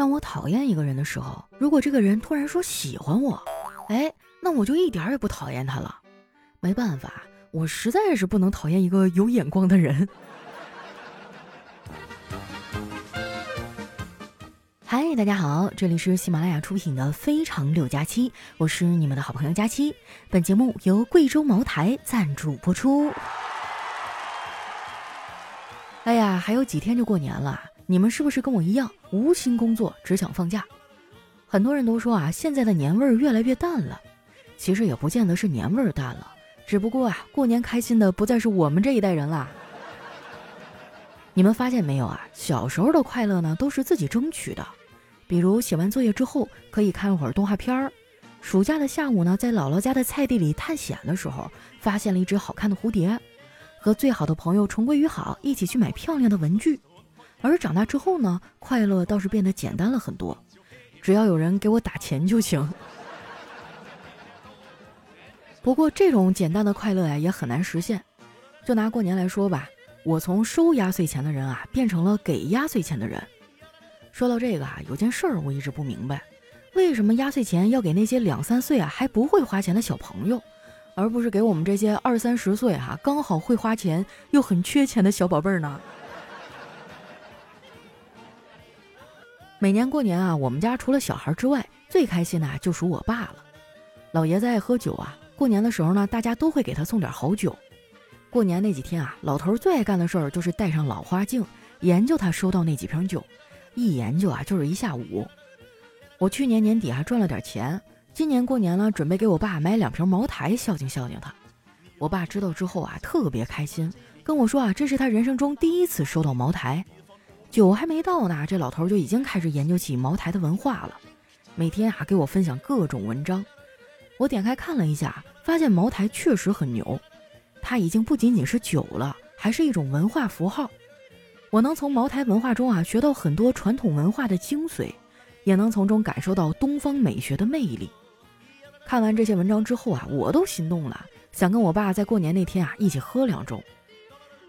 当我讨厌一个人的时候，如果这个人突然说喜欢我，哎，那我就一点也不讨厌他了。没办法，我实在是不能讨厌一个有眼光的人。嗨，大家好，这里是喜马拉雅出品的《非常六加七》，我是你们的好朋友佳期。本节目由贵州茅台赞助播出。哎呀，还有几天就过年了，你们是不是跟我一样无心工作，只想放假？很多人都说啊，现在的年味儿越来越淡了。其实也不见得是年味儿淡了，只不过啊，过年开心的不再是我们这一代人啦。你们发现没有啊？小时候的快乐呢，都是自己争取的，比如写完作业之后可以看会儿动画片儿，暑假的下午呢，在姥姥家的菜地里探险的时候，发现了一只好看的蝴蝶。和最好的朋友重归于好，一起去买漂亮的文具。而长大之后呢，快乐倒是变得简单了很多，只要有人给我打钱就行。不过这种简单的快乐呀，也很难实现。就拿过年来说吧，我从收压岁钱的人啊，变成了给压岁钱的人。说到这个啊，有件事儿我一直不明白，为什么压岁钱要给那些两三岁啊还不会花钱的小朋友？而不是给我们这些二三十岁哈刚好会花钱又很缺钱的小宝贝儿呢？每年过年啊，我们家除了小孩之外，最开心的就属我爸了。老爷子爱喝酒啊，过年的时候呢，大家都会给他送点好酒。过年那几天啊，老头最爱干的事儿就是戴上老花镜，研究他收到那几瓶酒，一研究啊就是一下午。我去年年底还赚了点钱。今年过年了，准备给我爸买两瓶茅台孝敬孝敬他。我爸知道之后啊，特别开心，跟我说啊，这是他人生中第一次收到茅台。酒还没到呢，这老头就已经开始研究起茅台的文化了，每天啊给我分享各种文章。我点开看了一下，发现茅台确实很牛，它已经不仅仅是酒了，还是一种文化符号。我能从茅台文化中啊学到很多传统文化的精髓，也能从中感受到东方美学的魅力。看完这些文章之后啊，我都心动了，想跟我爸在过年那天啊一起喝两盅。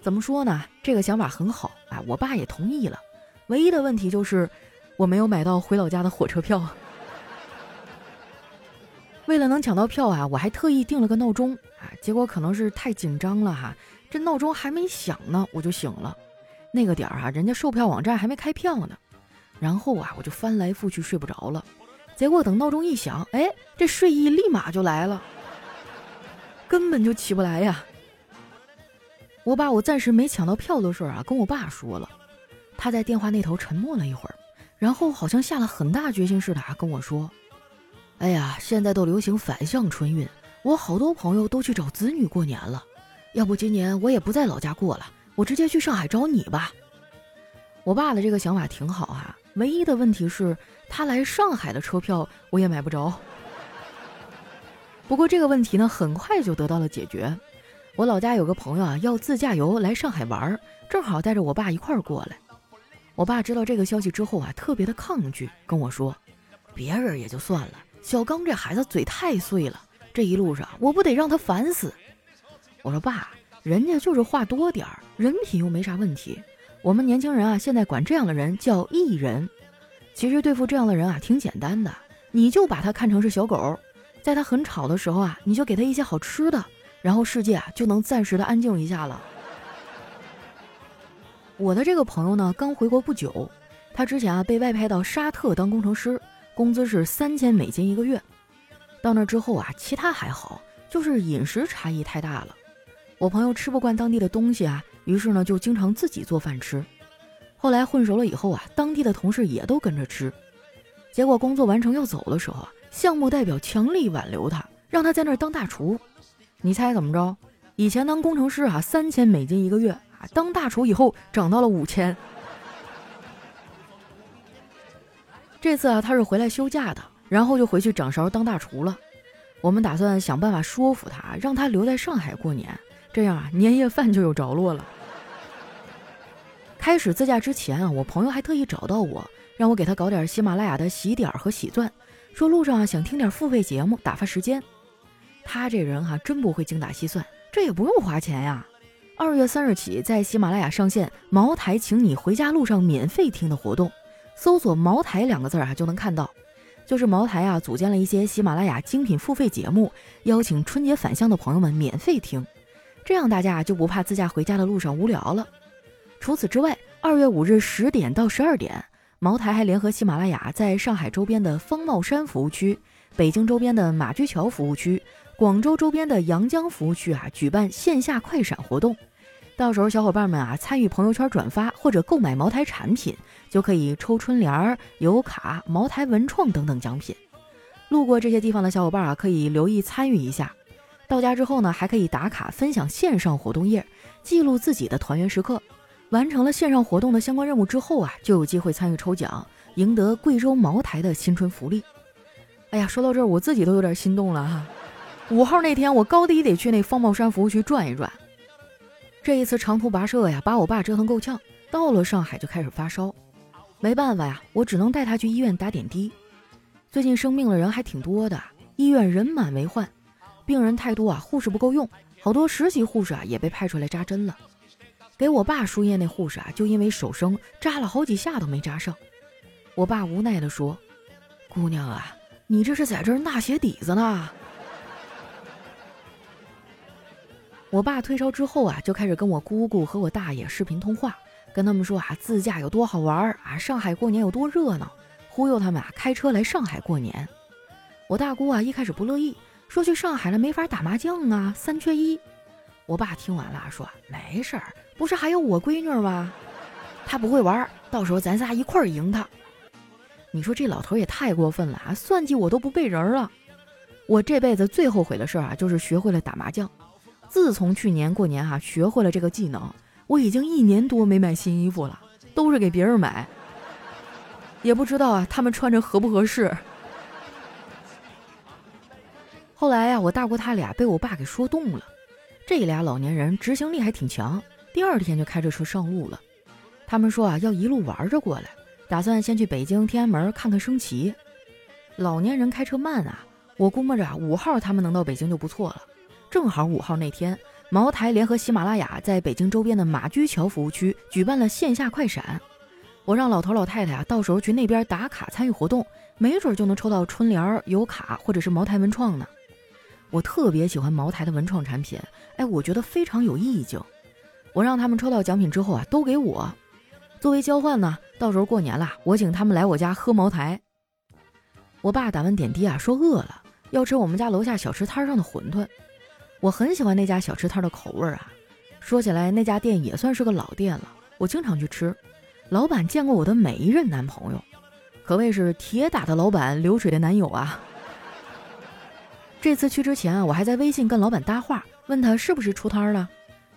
怎么说呢？这个想法很好啊，我爸也同意了。唯一的问题就是我没有买到回老家的火车票。为了能抢到票啊，我还特意定了个闹钟啊，结果可能是太紧张了哈，这闹钟还没响呢，我就醒了。那个点儿啊，人家售票网站还没开票呢，然后啊，我就翻来覆去睡不着了。结果等闹钟一响，哎，这睡意立马就来了，根本就起不来呀。我把我暂时没抢到票的事儿啊跟我爸说了，他在电话那头沉默了一会儿，然后好像下了很大决心似的啊跟我说：“哎呀，现在都流行反向春运，我好多朋友都去找子女过年了，要不今年我也不在老家过了，我直接去上海找你吧。”我爸的这个想法挺好啊，唯一的问题是。他来上海的车票我也买不着。不过这个问题呢，很快就得到了解决。我老家有个朋友啊，要自驾游来上海玩，正好带着我爸一块儿过来。我爸知道这个消息之后啊，特别的抗拒，跟我说：“别人也就算了，小刚这孩子嘴太碎了，这一路上我不得让他烦死。”我说：“爸，人家就是话多点儿，人品又没啥问题。我们年轻人啊，现在管这样的人叫艺人。”其实对付这样的人啊，挺简单的，你就把他看成是小狗，在他很吵的时候啊，你就给他一些好吃的，然后世界啊就能暂时的安静一下了。我的这个朋友呢，刚回国不久，他之前啊被外派到沙特当工程师，工资是三千美金一个月。到那之后啊，其他还好，就是饮食差异太大了。我朋友吃不惯当地的东西啊，于是呢就经常自己做饭吃。后来混熟了以后啊，当地的同事也都跟着吃。结果工作完成要走的时候啊，项目代表强力挽留他，让他在那儿当大厨。你猜怎么着？以前当工程师啊，三千美金一个月啊，当大厨以后涨到了五千。这次啊，他是回来休假的，然后就回去掌勺当大厨了。我们打算想办法说服他，让他留在上海过年，这样啊，年夜饭就有着落了。开始自驾之前啊，我朋友还特意找到我，让我给他搞点喜马拉雅的喜点和喜钻，说路上啊想听点付费节目打发时间。他这人哈真不会精打细算，这也不用花钱呀。二月三日起，在喜马拉雅上线茅台请你回家路上免费听的活动，搜索“茅台”两个字儿啊，就能看到。就是茅台啊，组建了一些喜马拉雅精品付费节目，邀请春节返乡的朋友们免费听，这样大家就不怕自驾回家的路上无聊了。除此之外，二月五日十点到十二点，茅台还联合喜马拉雅，在上海周边的方帽山服务区、北京周边的马驹桥服务区、广州周边的阳江服务区啊，举办线下快闪活动。到时候小伙伴们啊，参与朋友圈转发或者购买茅台产品，就可以抽春联、油卡、茅台文创等等奖品。路过这些地方的小伙伴啊，可以留意参与一下。到家之后呢，还可以打卡分享线上活动页，记录自己的团圆时刻。完成了线上活动的相关任务之后啊，就有机会参与抽奖，赢得贵州茅台的新春福利。哎呀，说到这儿，我自己都有点心动了哈。五号那天，我高低得去那方帽山服务区转一转。这一次长途跋涉呀，把我爸折腾够呛。到了上海就开始发烧，没办法呀，我只能带他去医院打点滴。最近生病的人还挺多的，医院人满为患，病人太多啊，护士不够用，好多实习护士啊也被派出来扎针了。给我爸输液那护士啊，就因为手生扎了好几下都没扎上。我爸无奈地说：“姑娘啊，你这是在这儿纳鞋底子呢。”我爸退烧之后啊，就开始跟我姑姑和我大爷视频通话，跟他们说啊自驾有多好玩啊，上海过年有多热闹，忽悠他们啊开车来上海过年。我大姑啊一开始不乐意，说去上海了没法打麻将啊，三缺一。我爸听完了说没事儿，不是还有我闺女吗？她不会玩，到时候咱仨一块儿赢她。你说这老头也太过分了啊，算计我都不背人了。我这辈子最后悔的事儿啊，就是学会了打麻将。自从去年过年哈学会了这个技能，我已经一年多没买新衣服了，都是给别人买，也不知道啊他们穿着合不合适。后来呀，我大姑他俩被我爸给说动了，这俩老年人执行力还挺强，第二天就开着车上路了。他们说啊要一路玩着过来，打算先去北京天安门看看升旗。老年人开车慢啊，我估摸着五号他们能到北京就不错了。正好五号那天，茅台联合喜马拉雅在北京周边的马驹桥服务区举办了线下快闪。我让老头老太太啊，到时候去那边打卡参与活动，没准就能抽到春联、油卡或者是茅台文创呢。我特别喜欢茅台的文创产品，哎，我觉得非常有意境。我让他们抽到奖品之后啊，都给我，作为交换呢。到时候过年了，我请他们来我家喝茅台。我爸打完点滴啊，说饿了，要吃我们家楼下小吃摊上的馄饨。我很喜欢那家小吃摊的口味啊，说起来那家店也算是个老店了，我经常去吃。老板见过我的每一任男朋友，可谓是铁打的老板，流水的男友啊。这次去之前啊，我还在微信跟老板搭话，问他是不是出摊了。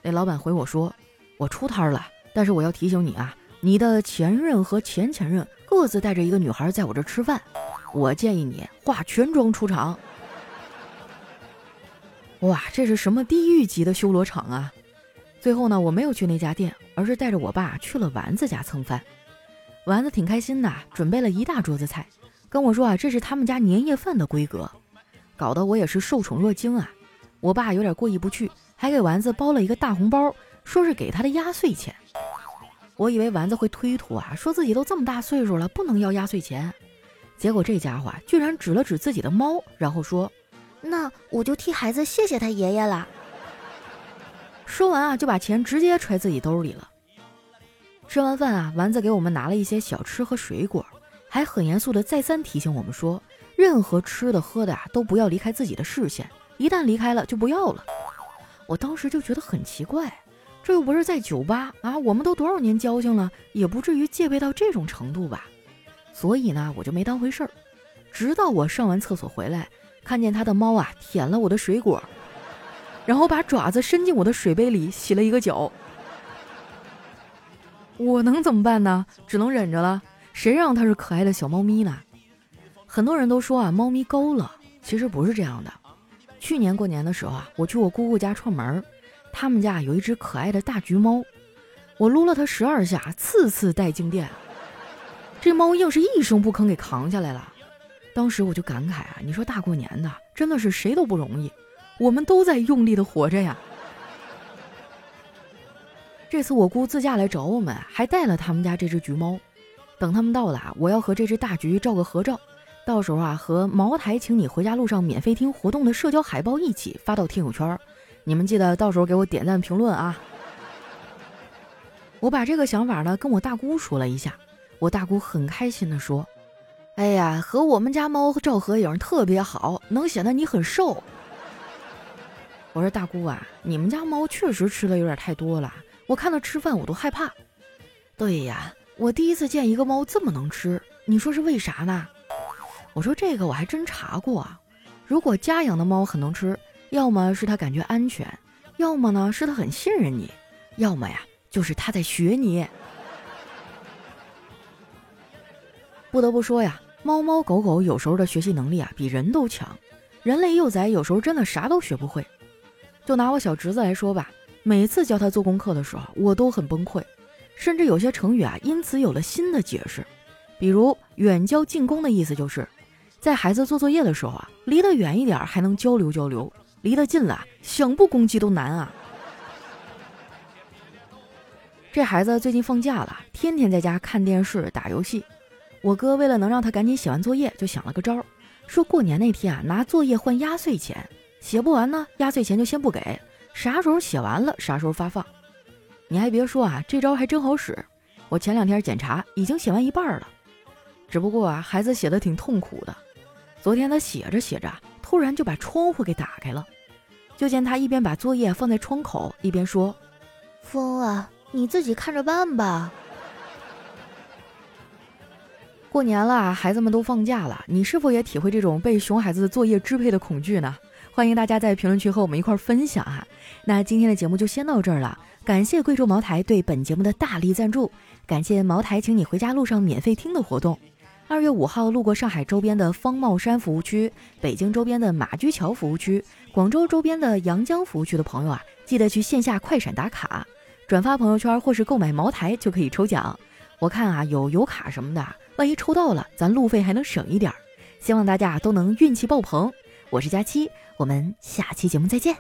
那老板回我说，我出摊了，但是我要提醒你啊，你的前任和前前任各自带着一个女孩在我这吃饭，我建议你化全妆出场。哇，这是什么地狱级的修罗场啊！最后呢，我没有去那家店，而是带着我爸去了丸子家蹭饭。丸子挺开心的，准备了一大桌子菜，跟我说啊，这是他们家年夜饭的规格，搞得我也是受宠若惊啊。我爸有点过意不去，还给丸子包了一个大红包，说是给他的压岁钱。我以为丸子会推脱啊，说自己都这么大岁数了，不能要压岁钱。结果这家伙居然指了指自己的猫，然后说。那我就替孩子谢谢他爷爷了。说完啊，就把钱直接揣自己兜里了。吃完饭啊，丸子给我们拿了一些小吃和水果，还很严肃的再三提醒我们说，任何吃的喝的啊，都不要离开自己的视线，一旦离开了就不要了。我当时就觉得很奇怪，这又不是在酒吧啊，我们都多少年交情了，也不至于戒备到这种程度吧。所以呢，我就没当回事儿，直到我上完厕所回来。看见他的猫啊舔了我的水果，然后把爪子伸进我的水杯里洗了一个脚，我能怎么办呢？只能忍着了。谁让它是可爱的小猫咪呢？很多人都说啊，猫咪高冷，其实不是这样的。去年过年的时候啊，我去我姑姑家串门，他们家有一只可爱的大橘猫，我撸了它十二下，次次带静电，这猫硬是一声不吭给扛下来了。当时我就感慨啊，你说大过年的，真的是谁都不容易，我们都在用力的活着呀。这次我姑自驾来找我们，还带了他们家这只橘猫。等他们到了，我要和这只大橘照个合照，到时候啊，和茅台请你回家路上免费听活动的社交海报一起发到听友圈，你们记得到时候给我点赞评论啊。我把这个想法呢跟我大姑说了一下，我大姑很开心的说：“哎呀，和我们家猫照合影特别好，能显得你很瘦。”我说大姑啊，你们家猫确实吃的有点太多了，我看它吃饭我都害怕。对呀。我第一次见一个猫这么能吃，你说是为啥呢？我说这个我还真查过啊。如果家养的猫很能吃，要么是它感觉安全，要么呢是它很信任你，要么呀就是它在学你。不得不说呀，猫猫狗狗有时候的学习能力啊比人都强，人类幼崽有时候真的啥都学不会。就拿我小侄子来说吧，每次教他做功课的时候，我都很崩溃。甚至有些成语啊，因此有了新的解释，比如“远交近攻”的意思就是，在孩子做作业的时候啊，离得远一点还能交流交流，离得近了想不攻击都难啊。这孩子最近放假了，天天在家看电视打游戏。我哥为了能让他赶紧写完作业，就想了个招儿，说过年那天啊，拿作业换压岁钱，写不完呢，压岁钱就先不给，啥时候写完了，啥时候发放。你还别说啊，这招还真好使。我前两天检查，已经写完一半了。只不过啊，孩子写的挺痛苦的。昨天他写着写着，突然就把窗户给打开了。就见他一边把作业放在窗口，一边说：“风啊，你自己看着办吧。”过年了，孩子们都放假了，你是否也体会这种被熊孩子的作业支配的恐惧呢？欢迎大家在评论区和我们一块儿分享啊！那今天的节目就先到这儿了。感谢贵州茅台对本节目的大力赞助，感谢茅台请你回家路上免费听的活动。二月五号路过上海周边的方帽山服务区、北京周边的马驹桥服务区、广州周边的阳江服务区的朋友啊，记得去线下快闪打卡，转发朋友圈或是购买茅台就可以抽奖。我看啊有油卡什么的，万一抽到了，咱路费还能省一点。希望大家都能运气爆棚。我是佳期，我们下期节目再见。